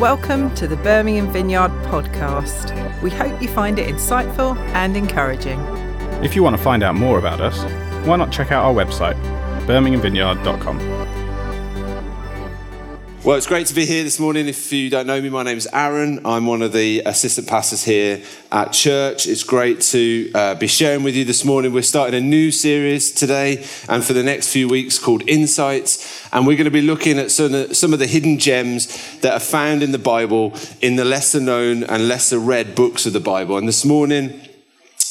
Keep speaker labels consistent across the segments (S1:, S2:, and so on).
S1: Welcome to the Birmingham Vineyard podcast. We hope you find it insightful and encouraging.
S2: If you want to find out more about us, why not check out our website, birminghamvineyard.com.
S3: Well, it's great to be here this morning. If you don't know me, my name is Aaron. I'm one of the assistant pastors here at church. It's great to uh, be sharing with you this morning. We're starting a new series today and for the next few weeks called Insights. And we're going to be looking at some of, some of the hidden gems that are found in the Bible in the lesser known and lesser read books of the Bible. And this morning,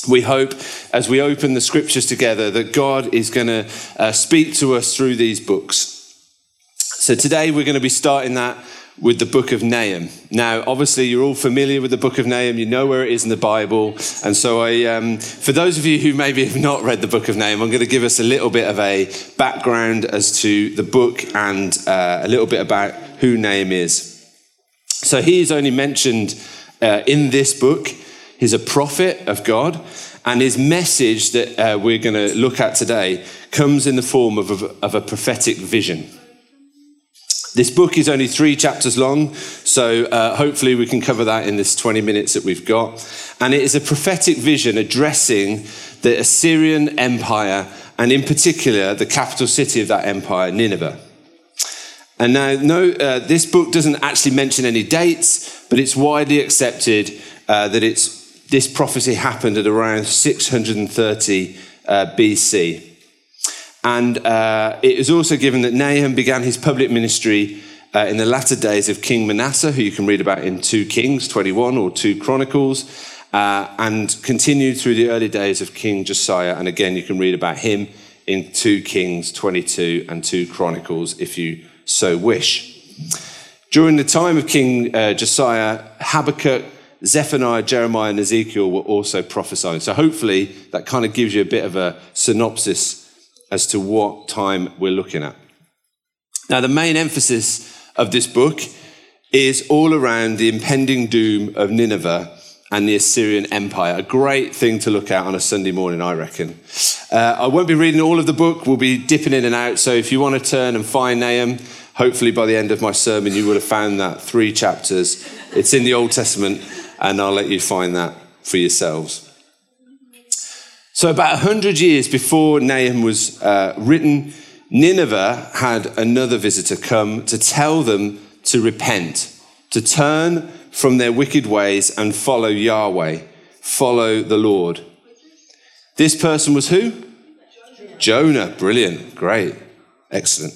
S3: we hope as we open the scriptures together that God is going to uh, speak to us through these books. So today we're going to be starting that with the book of Nahum. Now, obviously, you're all familiar with the book of Nahum. You know where it is in the Bible. And so, I, um, for those of you who maybe have not read the book of Nahum, I'm going to give us a little bit of a background as to the book and uh, a little bit about who Nahum is. So, he is only mentioned uh, in this book. He's a prophet of God. And his message that uh, we're going to look at today comes in the form of a, of a prophetic vision. This book is only three chapters long, so uh, hopefully we can cover that in this 20 minutes that we've got. And it is a prophetic vision addressing the Assyrian Empire, and in particular, the capital city of that empire, Nineveh. And now, no, uh, this book doesn't actually mention any dates, but it's widely accepted uh, that it's, this prophecy happened at around 630 uh, BC. And uh, it is also given that Nahum began his public ministry uh, in the latter days of King Manasseh, who you can read about in 2 Kings 21 or 2 Chronicles, uh, and continued through the early days of King Josiah. And again, you can read about him in 2 Kings 22 and 2 Chronicles if you so wish. During the time of King uh, Josiah, Habakkuk, Zephaniah, Jeremiah, and Ezekiel were also prophesying. So hopefully that kind of gives you a bit of a synopsis as to what time we're looking at. Now, the main emphasis of this book is all around the impending doom of Nineveh and the Assyrian Empire. A great thing to look at on a Sunday morning, I reckon. Uh, I won't be reading all of the book, we'll be dipping in and out. So if you want to turn and find Nahum, hopefully by the end of my sermon, you would have found that three chapters. It's in the Old Testament, and I'll let you find that for yourselves. So, about 100 years before Nahum was uh, written, Nineveh had another visitor come to tell them to repent, to turn from their wicked ways and follow Yahweh, follow the Lord. This person was who? Jonah. Brilliant. Great. Excellent.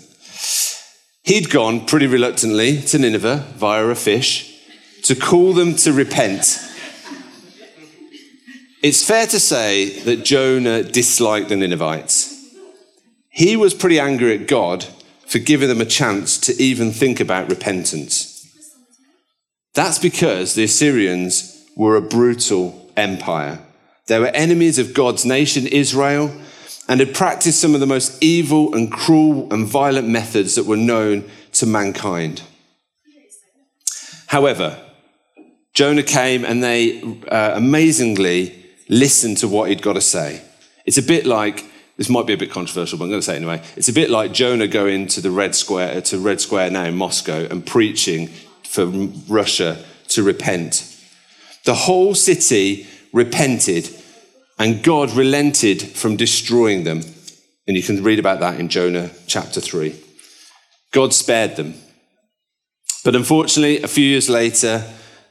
S3: He'd gone pretty reluctantly to Nineveh via a fish to call them to repent it's fair to say that Jonah disliked the Ninevites. He was pretty angry at God for giving them a chance to even think about repentance. That's because the Assyrians were a brutal empire. They were enemies of God's nation, Israel, and had practiced some of the most evil and cruel and violent methods that were known to mankind. However, Jonah came and they uh, amazingly listen to what he'd got to say. It's a bit like, this might be a bit controversial, but I'm going to say it anyway. It's a bit like Jonah going to the Red Square, uh, to Red Square now in Moscow and preaching for Russia to repent. The whole city repented and God relented from destroying them. And you can read about that in Jonah chapter 3. God spared them. But unfortunately, a few years later,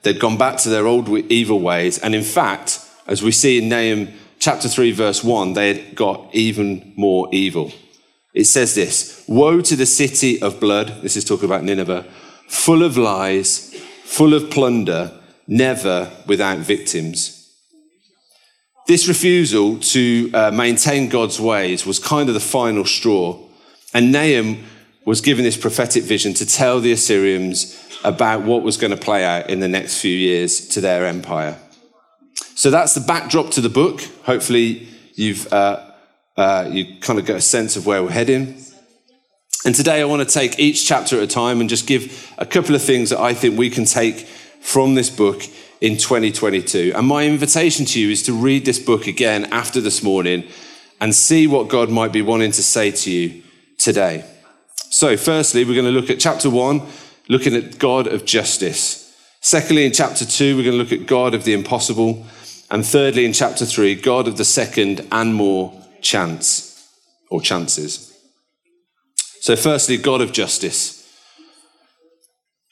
S3: they'd gone back to their old evil ways. And in fact, as we see in Nahum chapter 3, verse 1, they had got even more evil. It says this Woe to the city of blood, this is talking about Nineveh, full of lies, full of plunder, never without victims. This refusal to uh, maintain God's ways was kind of the final straw. And Nahum was given this prophetic vision to tell the Assyrians about what was going to play out in the next few years to their empire. So that's the backdrop to the book. Hopefully, you've uh, uh, you kind of got a sense of where we're heading. And today, I want to take each chapter at a time and just give a couple of things that I think we can take from this book in 2022. And my invitation to you is to read this book again after this morning and see what God might be wanting to say to you today. So, firstly, we're going to look at chapter one, looking at God of justice. Secondly, in chapter 2, we're going to look at God of the impossible. And thirdly, in chapter 3, God of the second and more chance or chances. So, firstly, God of justice.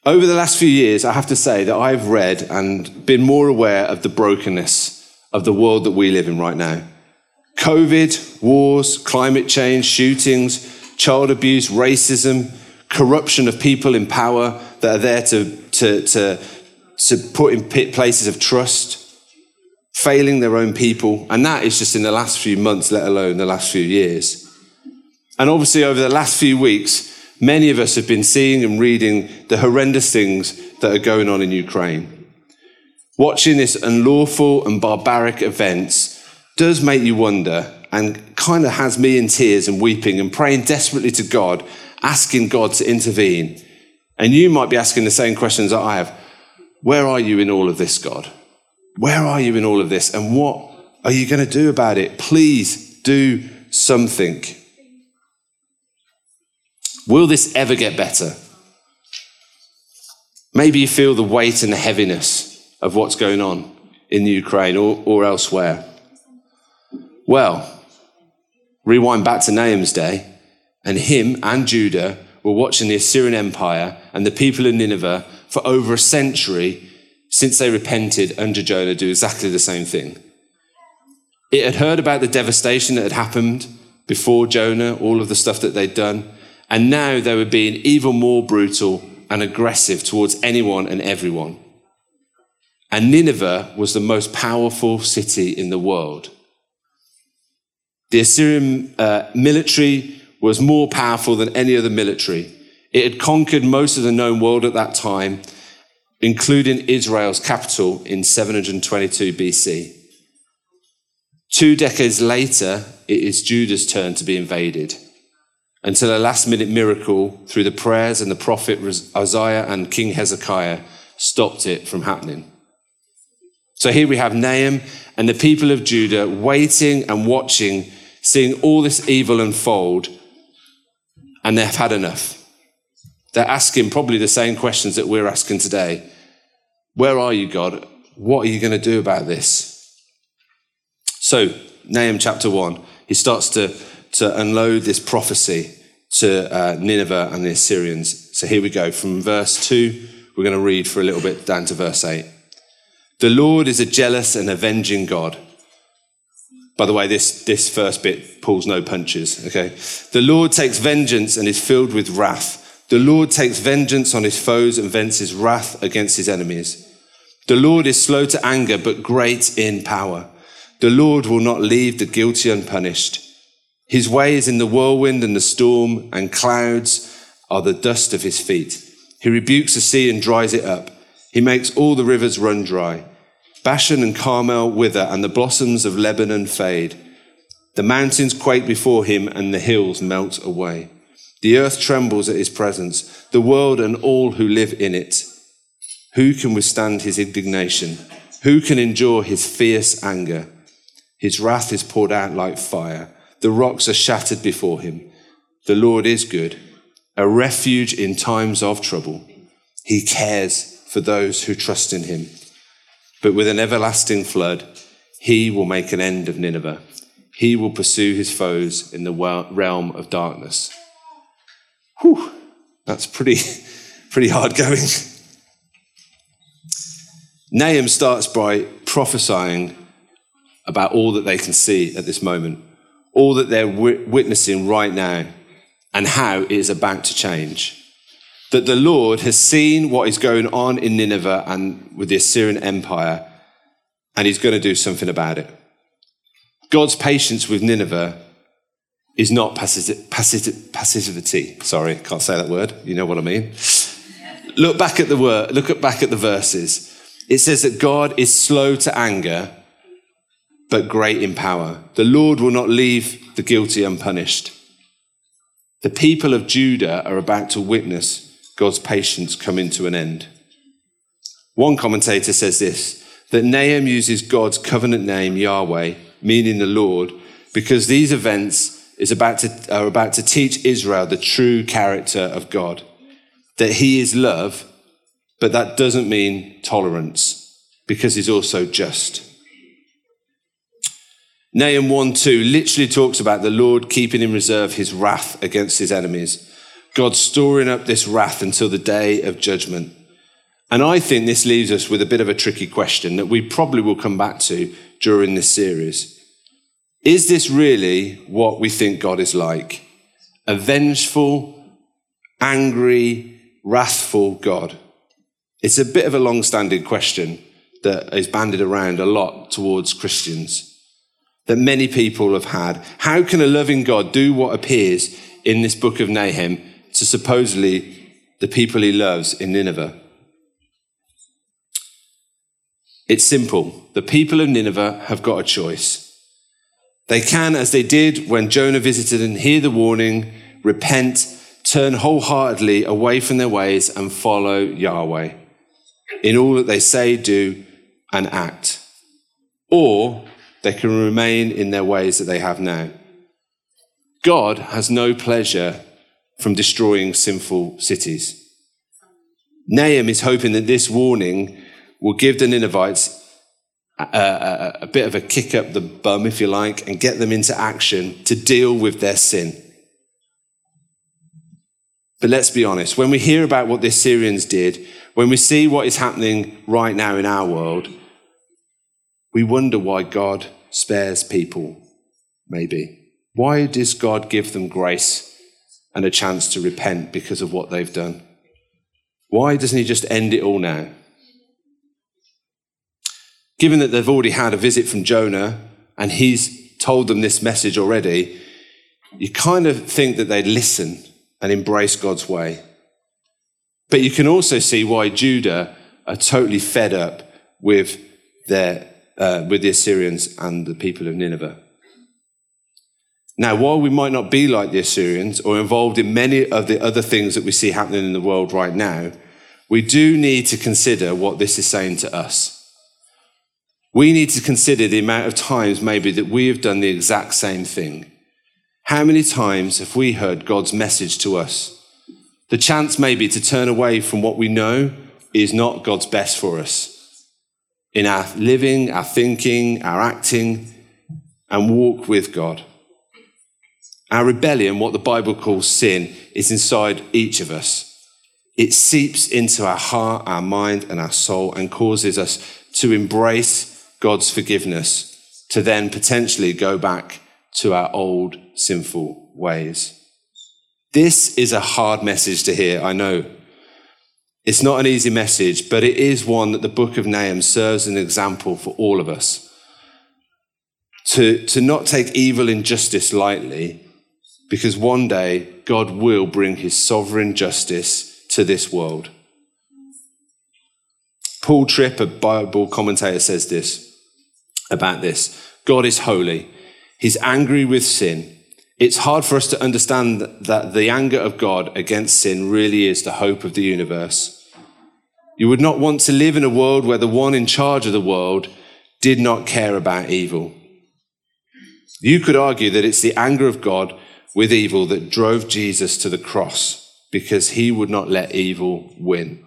S3: Over the last few years, I have to say that I've read and been more aware of the brokenness of the world that we live in right now. COVID, wars, climate change, shootings, child abuse, racism, corruption of people in power that are there to, to, to, to put in places of trust, failing their own people. And that is just in the last few months, let alone the last few years. And obviously, over the last few weeks, Many of us have been seeing and reading the horrendous things that are going on in Ukraine. Watching this unlawful and barbaric events does make you wonder and kind of has me in tears and weeping and praying desperately to God, asking God to intervene. And you might be asking the same questions that I have. Where are you in all of this, God? Where are you in all of this? And what are you going to do about it? Please do something. Will this ever get better? Maybe you feel the weight and the heaviness of what's going on in Ukraine or, or elsewhere. Well, rewind back to Nahum's day, and him and Judah were watching the Assyrian Empire and the people of Nineveh for over a century since they repented under Jonah do exactly the same thing. It had heard about the devastation that had happened before Jonah, all of the stuff that they'd done. And now they were being even more brutal and aggressive towards anyone and everyone. And Nineveh was the most powerful city in the world. The Assyrian uh, military was more powerful than any other military. It had conquered most of the known world at that time, including Israel's capital in 722 BC. Two decades later, it is Judah's turn to be invaded until a last minute miracle through the prayers and the prophet Isaiah and King Hezekiah stopped it from happening. So here we have Nahum and the people of Judah waiting and watching, seeing all this evil unfold, and they've had enough. They're asking probably the same questions that we're asking today. Where are you, God? What are you going to do about this? So, Nahum chapter 1, he starts to to unload this prophecy to uh, Nineveh and the Assyrians. So here we go. From verse 2, we're going to read for a little bit down to verse 8. The Lord is a jealous and avenging God. By the way, this, this first bit pulls no punches, okay? The Lord takes vengeance and is filled with wrath. The Lord takes vengeance on his foes and vents his wrath against his enemies. The Lord is slow to anger, but great in power. The Lord will not leave the guilty unpunished. His way is in the whirlwind and the storm, and clouds are the dust of his feet. He rebukes the sea and dries it up. He makes all the rivers run dry. Bashan and Carmel wither, and the blossoms of Lebanon fade. The mountains quake before him, and the hills melt away. The earth trembles at his presence, the world and all who live in it. Who can withstand his indignation? Who can endure his fierce anger? His wrath is poured out like fire the rocks are shattered before him. The Lord is good, a refuge in times of trouble. He cares for those who trust in him. But with an everlasting flood, he will make an end of Nineveh. He will pursue his foes in the realm of darkness. Whew, that's pretty, pretty hard going. Nahum starts by prophesying about all that they can see at this moment all that they're witnessing right now and how it is about to change. That the Lord has seen what is going on in Nineveh and with the Assyrian Empire, and he's going to do something about it. God's patience with Nineveh is not passivity. Sorry, can't say that word. You know what I mean. Look back at the word. Look at back at the verses. It says that God is slow to anger but great in power. The Lord will not leave the guilty unpunished. The people of Judah are about to witness God's patience coming to an end. One commentator says this that Nahum uses God's covenant name, Yahweh, meaning the Lord, because these events is about to, are about to teach Israel the true character of God. that he is love, but that doesn't mean tolerance because he's also just. Nahum 1 2 literally talks about the Lord keeping in reserve his wrath against his enemies. God storing up this wrath until the day of judgment. And I think this leaves us with a bit of a tricky question that we probably will come back to during this series. Is this really what we think God is like? A vengeful, angry, wrathful God? It's a bit of a long standing question that is banded around a lot towards Christians that many people have had. How can a loving God do what appears in this book of Nahum to supposedly the people he loves in Nineveh? It's simple. The people of Nineveh have got a choice. They can, as they did when Jonah visited and hear the warning, repent, turn wholeheartedly away from their ways and follow Yahweh in all that they say, do, and act. Or they can remain in their ways that they have now. God has no pleasure from destroying sinful cities. Nahum is hoping that this warning will give the Ninevites a, a, bit of a kick up the bum, if you like, and get them into action to deal with their sin. But let's be honest, when we hear about what the Assyrians did, when we see what is happening right now in our world, we wonder why God spares people, maybe. Why does God give them grace and a chance to repent because of what they've done? Why doesn't He just end it all now? Given that they've already had a visit from Jonah and he's told them this message already, you kind of think that they'd listen and embrace God's way. But you can also see why Judah are totally fed up with their uh, with the Assyrians and the people of Nineveh. Now, while we might not be like the Assyrians or involved in many of the other things that we see happening in the world right now, we do need to consider what this is saying to us. We need to consider the amount of times maybe that we have done the exact same thing. How many times have we heard God's message to us? The chance maybe to turn away from what we know is not God's best for us in our living, our thinking, our acting, and walk with God. Our rebellion, what the Bible calls sin, is inside each of us. It seeps into our heart, our mind, and our soul and causes us to embrace God's forgiveness, to then potentially go back to our old sinful ways. This is a hard message to hear, I know. It's not an easy message, but it is one that the book of Nahum serves as an example for all of us. To, to not take evil injustice lightly, because one day God will bring his sovereign justice to this world. Paul Tripp, a Bible commentator, says this about this God is holy, he's angry with sin. It's hard for us to understand that the anger of God against sin really is the hope of the universe. You would not want to live in a world where the one in charge of the world did not care about evil. You could argue that it's the anger of God with evil that drove Jesus to the cross because he would not let evil win.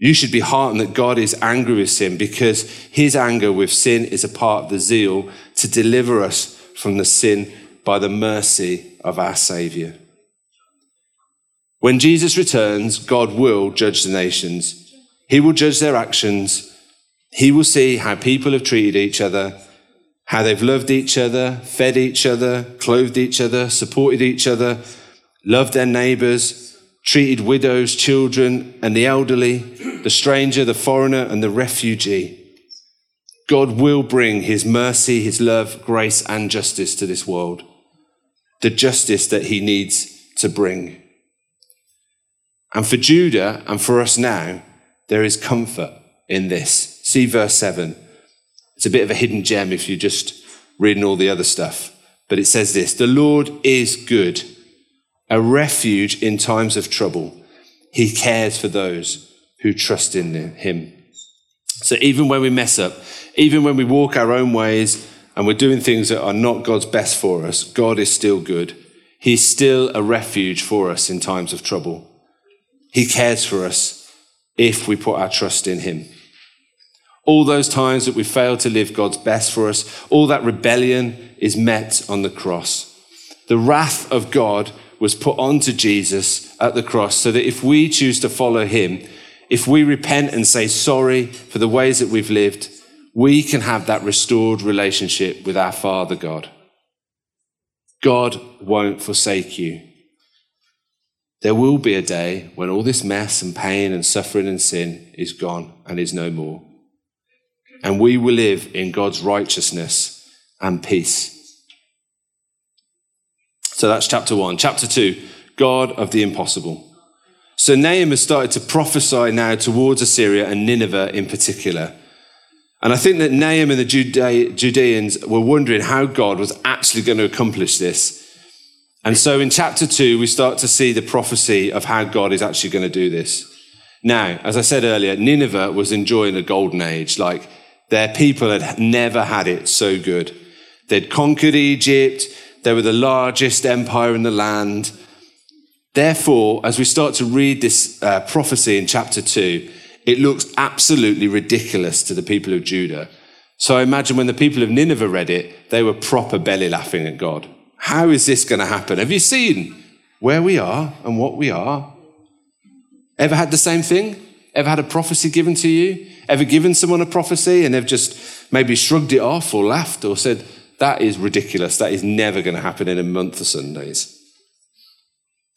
S3: You should be heartened that God is angry with sin because his anger with sin is a part of the zeal to deliver us from the sin by the mercy of our Savior. When Jesus returns, God will judge the nations. He will judge their actions. He will see how people have treated each other, how they've loved each other, fed each other, clothed each other, supported each other, loved their neighbors, treated widows, children, and the elderly, the stranger, the foreigner, and the refugee. God will bring his mercy, his love, grace, and justice to this world the justice that he needs to bring. And for Judah and for us now, there is comfort in this. See verse 7. It's a bit of a hidden gem if you're just reading all the other stuff. But it says this The Lord is good, a refuge in times of trouble. He cares for those who trust in him. So even when we mess up, even when we walk our own ways, and we're doing things that are not God's best for us, God is still good. He's still a refuge for us in times of trouble. He cares for us if we put our trust in Him. All those times that we fail to live God's best for us, all that rebellion is met on the cross. The wrath of God was put onto Jesus at the cross so that if we choose to follow Him, if we repent and say sorry for the ways that we've lived, we can have that restored relationship with our Father God. God won't forsake you. There will be a day when all this mess and pain and suffering and sin is gone and is no more. And we will live in God's righteousness and peace. So that's chapter one. Chapter two, God of the impossible. So Nahum has started to prophesy now towards Assyria and Nineveh in particular. And I think that Nahum and the Judeans were wondering how God was actually going to accomplish this. And so in chapter two, we start to see the prophecy of how God is actually going to do this. Now, as I said earlier, Nineveh was enjoying a golden age. Like their people had never had it so good. They'd conquered Egypt. They were the largest empire in the land. Therefore, as we start to read this uh, prophecy in chapter two, it looks absolutely ridiculous to the people of Judah. So I imagine when the people of Nineveh read it, they were proper belly laughing at God. How is this going to happen? Have you seen where we are and what we are? Ever had the same thing? Ever had a prophecy given to you? Ever given someone a prophecy and they've just maybe shrugged it off or laughed or said, that is ridiculous. That is never going to happen in a month of Sundays.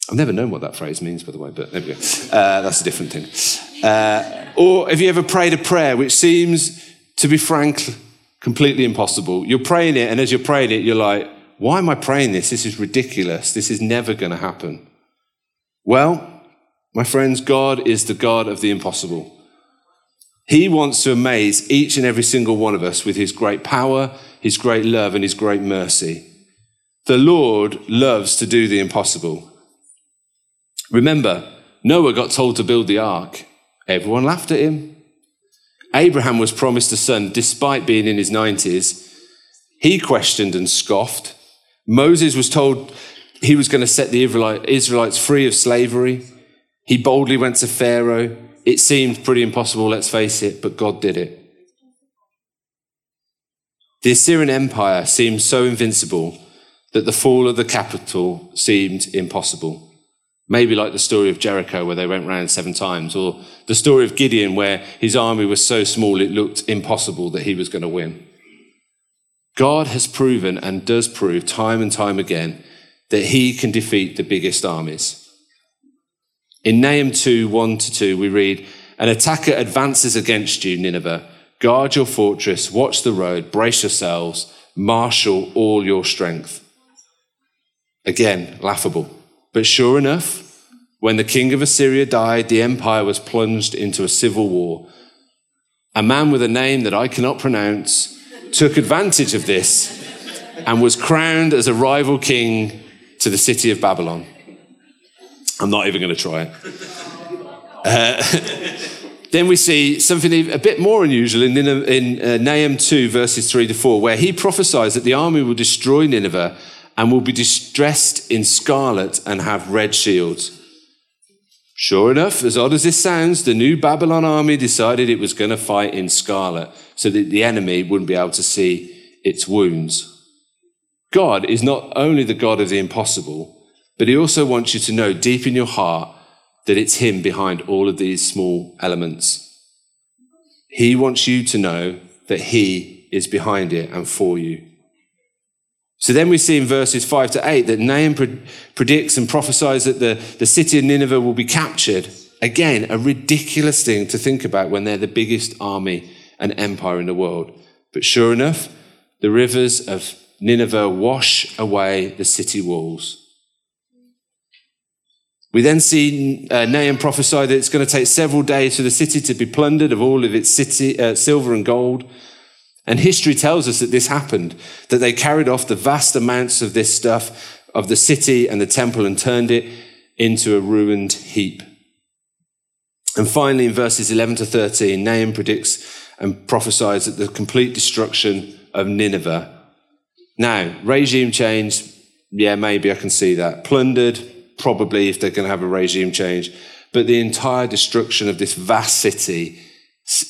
S3: I've never known what that phrase means, by the way, but there we go. Uh, that's a different thing. Uh, or have you ever prayed a prayer which seems, to be frank, completely impossible? You're praying it, and as you're praying it, you're like, why am I praying this? This is ridiculous. This is never going to happen. Well, my friends, God is the God of the impossible. He wants to amaze each and every single one of us with his great power, his great love, and his great mercy. The Lord loves to do the impossible. Remember, Noah got told to build the ark. Everyone laughed at him. Abraham was promised a son despite being in his 90s. He questioned and scoffed. Moses was told he was going to set the Israelites free of slavery. He boldly went to Pharaoh. It seemed pretty impossible, let's face it, but God did it. The Assyrian Empire seemed so invincible that the fall of the capital seemed impossible. Maybe like the story of Jericho, where they went round seven times, or the story of Gideon, where his army was so small it looked impossible that he was going to win. God has proven and does prove time and time again that he can defeat the biggest armies. In Nahum 2 1 to 2, we read, An attacker advances against you, Nineveh. Guard your fortress, watch the road, brace yourselves, marshal all your strength. Again, laughable. But sure enough, when the king of Assyria died, the empire was plunged into a civil war. A man with a name that I cannot pronounce took advantage of this and was crowned as a rival king to the city of Babylon. I'm not even going to try it. Uh, then we see something a bit more unusual in, in uh, Nahum 2, verses 3 to 4, where he prophesies that the army will destroy Nineveh and will be distressed in scarlet and have red shields. Sure enough, as odd as this sounds, the new Babylon army decided it was going to fight in scarlet so that the enemy wouldn't be able to see its wounds. God is not only the God of the impossible, but he also wants you to know deep in your heart that it's him behind all of these small elements. He wants you to know that he is behind it and for you. So then we see in verses 5 to 8 that Nahum predicts and prophesies that the, the city of Nineveh will be captured. Again, a ridiculous thing to think about when they're the biggest army and empire in the world. But sure enough, the rivers of Nineveh wash away the city walls. We then see uh, Nahum prophesy that it's going to take several days for the city to be plundered of all of its city, uh, silver and gold. And history tells us that this happened, that they carried off the vast amounts of this stuff of the city and the temple and turned it into a ruined heap. And finally, in verses 11 to 13, Nahum predicts and prophesies that the complete destruction of Nineveh. Now, regime change, yeah, maybe I can see that. Plundered, probably if they're going to have a regime change. But the entire destruction of this vast city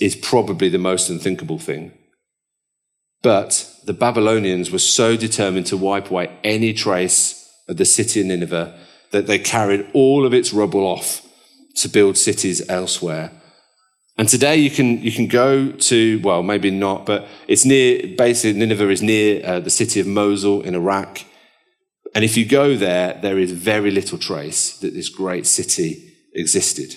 S3: is probably the most unthinkable thing. But the Babylonians were so determined to wipe away any trace of the city of Nineveh that they carried all of its rubble off to build cities elsewhere. And today you can, you can go to, well, maybe not, but it's near, basically, Nineveh is near uh, the city of Mosul in Iraq. And if you go there, there is very little trace that this great city existed.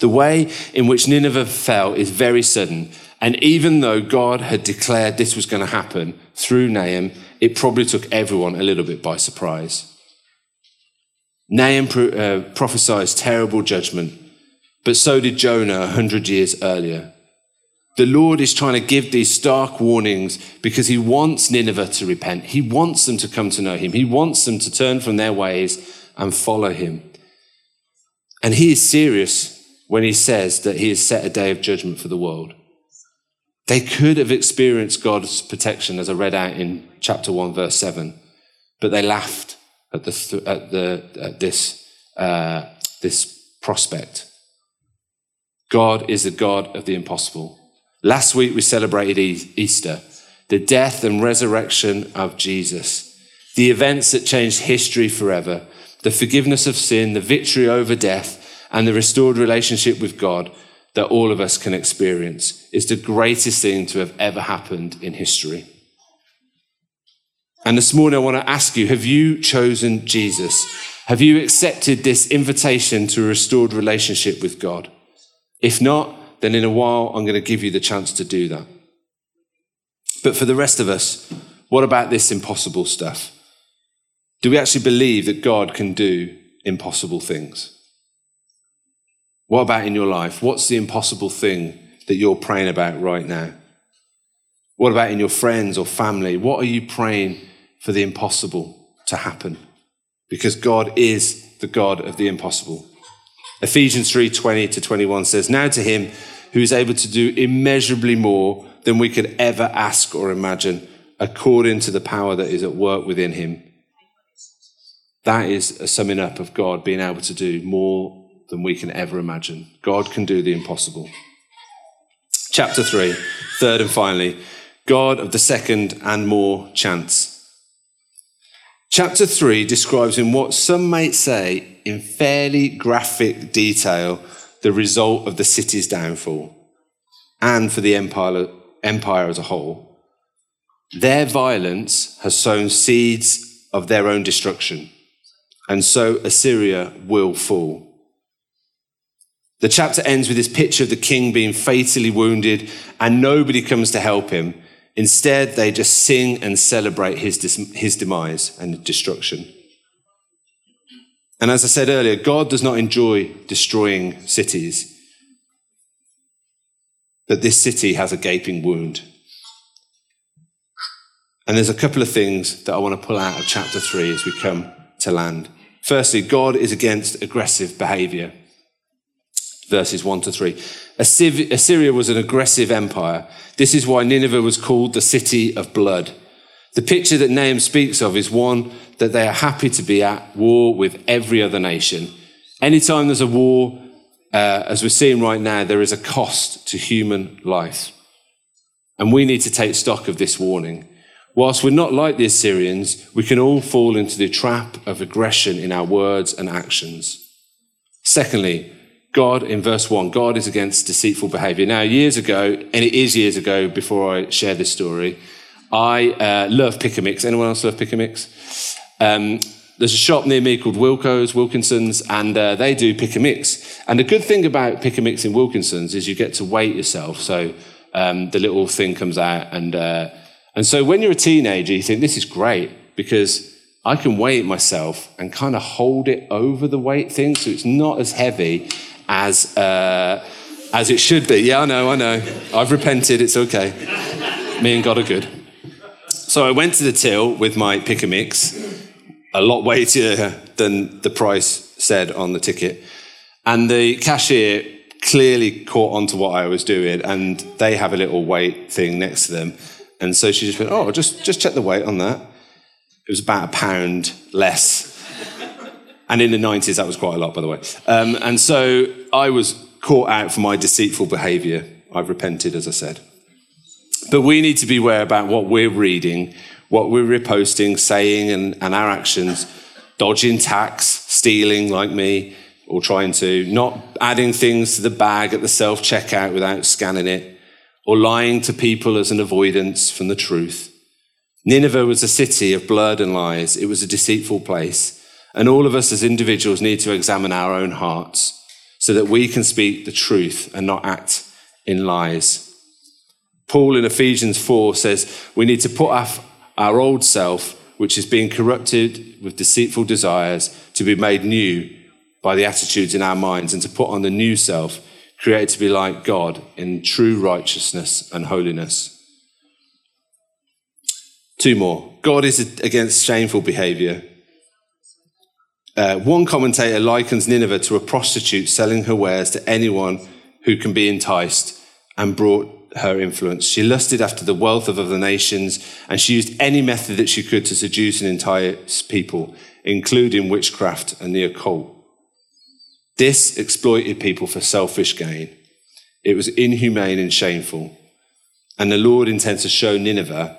S3: The way in which Nineveh fell is very sudden. And even though God had declared this was going to happen through Nahum, it probably took everyone a little bit by surprise. Nahum uh, prophesies terrible judgment, but so did Jonah a hundred years earlier. The Lord is trying to give these stark warnings because he wants Nineveh to repent. He wants them to come to know him. He wants them to turn from their ways and follow him. And he is serious when he says that he has set a day of judgment for the world. They could have experienced God's protection, as I read out in chapter 1, verse 7, but they laughed at, the, at, the, at this, uh, this prospect. God is the God of the impossible. Last week we celebrated Easter, the death and resurrection of Jesus, the events that changed history forever, the forgiveness of sin, the victory over death, and the restored relationship with God that all of us can experience is the greatest thing to have ever happened in history. And this morning, I want to ask you have you chosen Jesus? Have you accepted this invitation to a restored relationship with God? If not, then in a while, I'm going to give you the chance to do that. But for the rest of us, what about this impossible stuff? Do we actually believe that God can do impossible things? What about in your life? What's the impossible thing that you're praying about right now? What about in your friends or family? What are you praying for the impossible to happen because God is the God of the impossible. Ephesians 3:20 to 21 says, "Now to him who is able to do immeasurably more than we could ever ask or imagine, according to the power that is at work within him." That is a summing up of God being able to do more than we can ever imagine. God can do the impossible. Chapter 3, third and finally, God of the second and more chance. Chapter 3 describes in what some might say in fairly graphic detail the result of the city's downfall and for the empire, empire as a whole. Their violence has sown seeds of their own destruction, and so Assyria will fall. The chapter ends with this picture of the king being fatally wounded, and nobody comes to help him. Instead, they just sing and celebrate his, his demise and destruction. And as I said earlier, God does not enjoy destroying cities. But this city has a gaping wound. And there's a couple of things that I want to pull out of chapter 3 as we come to land. Firstly, God is against aggressive behavior. Verses 1 to 3. Assyria was an aggressive empire. This is why Nineveh was called the city of blood. The picture that Nahum speaks of is one that they are happy to be at war with every other nation. Anytime there's a war, uh, as we're seeing right now, there is a cost to human life. And we need to take stock of this warning. Whilst we're not like the Assyrians, we can all fall into the trap of aggression in our words and actions. Secondly, God, in verse 1, God is against deceitful behavior. Now, years ago, and it is years ago before I share this story, I uh, love pick a mix. Anyone else love pick a mix? Um, there's a shop near me called Wilko's, Wilkinson's, and uh, they do pick a mix. And the good thing about pick a mix in Wilkinson's is you get to weight yourself. So um, the little thing comes out. And, uh, and so when you're a teenager, you think, this is great because I can weigh it myself and kind of hold it over the weight thing so it's not as heavy as, uh, as it should be. Yeah, I know, I know. I've repented, it's okay. Me and God are good. So I went to the till with my pick a mix, a lot weightier than the price said on the ticket. And the cashier clearly caught on to what I was doing, and they have a little weight thing next to them. And so she just went, Oh, just, just check the weight on that. It was about a pound less And in the 90s, that was quite a lot, by the way. Um, and so I was caught out for my deceitful behavior. I've repented, as I said. But we need to be aware about what we're reading, what we're reposting, saying, and, and our actions, dodging tax, stealing like me, or trying to, not adding things to the bag at the self checkout without scanning it, or lying to people as an avoidance from the truth. Nineveh was a city of blood and lies, it was a deceitful place. And all of us as individuals need to examine our own hearts so that we can speak the truth and not act in lies. Paul in Ephesians 4 says we need to put off our old self, which is being corrupted with deceitful desires, to be made new by the attitudes in our minds, and to put on the new self, created to be like God in true righteousness and holiness. Two more. God is against shameful behavior. Uh, one commentator likens Nineveh to a prostitute selling her wares to anyone who can be enticed and brought her influence. She lusted after the wealth of other nations, and she used any method that she could to seduce and entice people, including witchcraft and the occult. This exploited people for selfish gain. It was inhumane and shameful. And the Lord intends to show Nineveh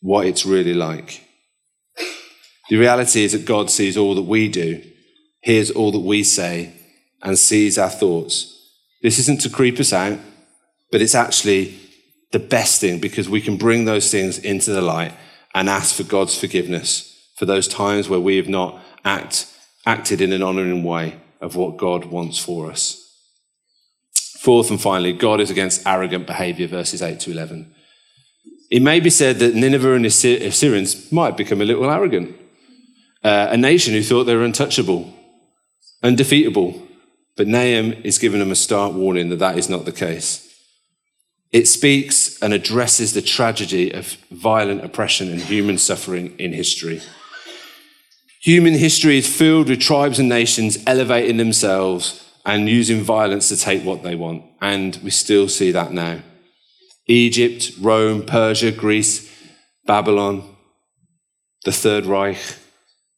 S3: what it's really like. The reality is that God sees all that we do, hears all that we say, and sees our thoughts. This isn't to creep us out but it's actually the best thing because we can bring those things into the light and ask for God's forgiveness for those times where we have not act, acted in an honoring way of what God wants for us. Fourth and finally, God is against arrogant behavior, verses 8 to 11. It may be said that Nineveh and Assyrians might become a little arrogant, uh, a nation who thought they were untouchable, undefeatable. But Nahum is giving them a stark warning that that is not the case. It speaks and addresses the tragedy of violent oppression and human suffering in history. Human history is filled with tribes and nations elevating themselves and using violence to take what they want. And we still see that now. Egypt, Rome, Persia, Greece, Babylon, the Third Reich,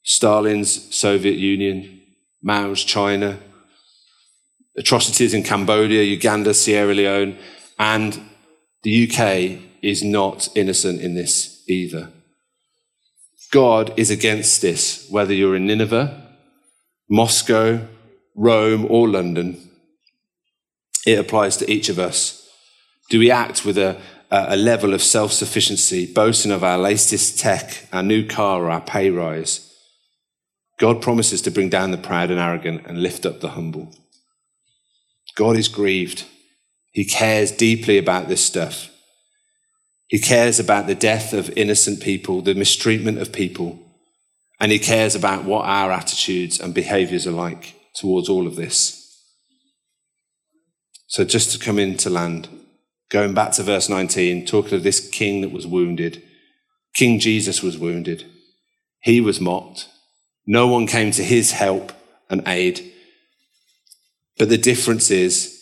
S3: Stalin's Soviet Union, Mao's China, atrocities in Cambodia, Uganda, Sierra Leone, and the UK is not innocent in this either. God is against this, whether you're in Nineveh, Moscow, Rome, or London. It applies to each of us. Do we act with a, a level of self sufficiency, boasting of our latest tech, our new car, or our pay rise? God promises to bring down the proud and arrogant and lift up the humble. God is grieved he cares deeply about this stuff. He cares about the death of innocent people, the mistreatment of people, and he cares about what our attitudes and behaviors are like towards all of this. So, just to come into land, going back to verse 19, talking of this king that was wounded, King Jesus was wounded. He was mocked. No one came to his help and aid. But the difference is,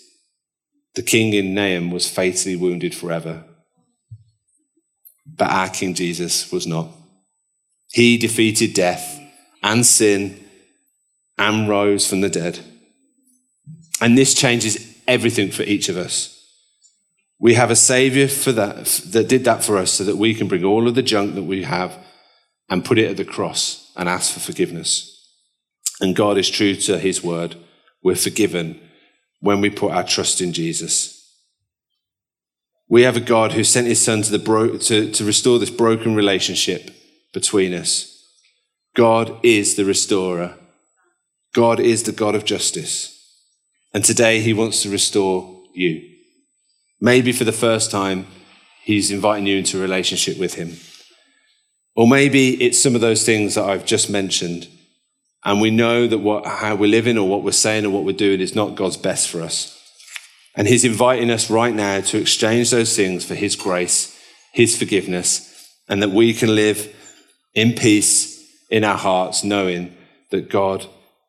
S3: the king in Nahum was fatally wounded forever. But our King Jesus was not. He defeated death and sin and rose from the dead. And this changes everything for each of us. We have a savior for that that did that for us so that we can bring all of the junk that we have and put it at the cross and ask for forgiveness. And God is true to his word. We're forgiven when we put our trust in Jesus. We have a God who sent his son to, the bro- to, to restore this broken relationship between us. God is the restorer. God is the God of justice. And today he wants to restore you. Maybe for the first time, he's inviting you into a relationship with him. Or maybe it's some of those things that I've just mentioned and we know that what, how we're living or what we're saying or what we're doing is not God's best for us. And He's inviting us right now to exchange those things for His grace, His forgiveness, and that we can live in peace in our hearts, knowing that God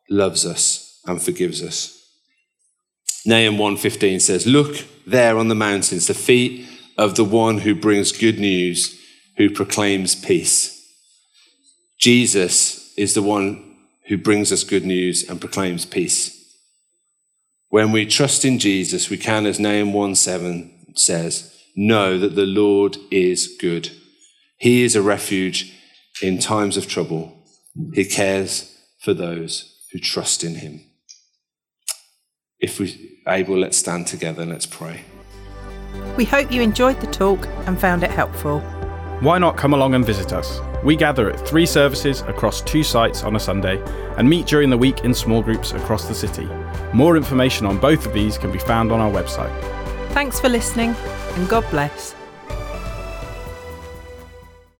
S3: loves us and forgives us. Nahum 1:15 says, "Look there on the mountains, the feet of the one who brings good news, who proclaims peace." Jesus is the one who brings us good news and proclaims peace. When we trust in Jesus, we can, as Nahum 1 7 says, know that the Lord is good. He is a refuge in times of trouble. He cares for those who trust in him. If we're able, let's stand together and let's pray.
S1: We hope you enjoyed the talk and found it helpful.
S2: Why not come along and visit us? We gather at three services across two sites on a Sunday and meet during the week in small groups across the city. More information on both of these can be found on our website.
S1: Thanks for listening and God bless.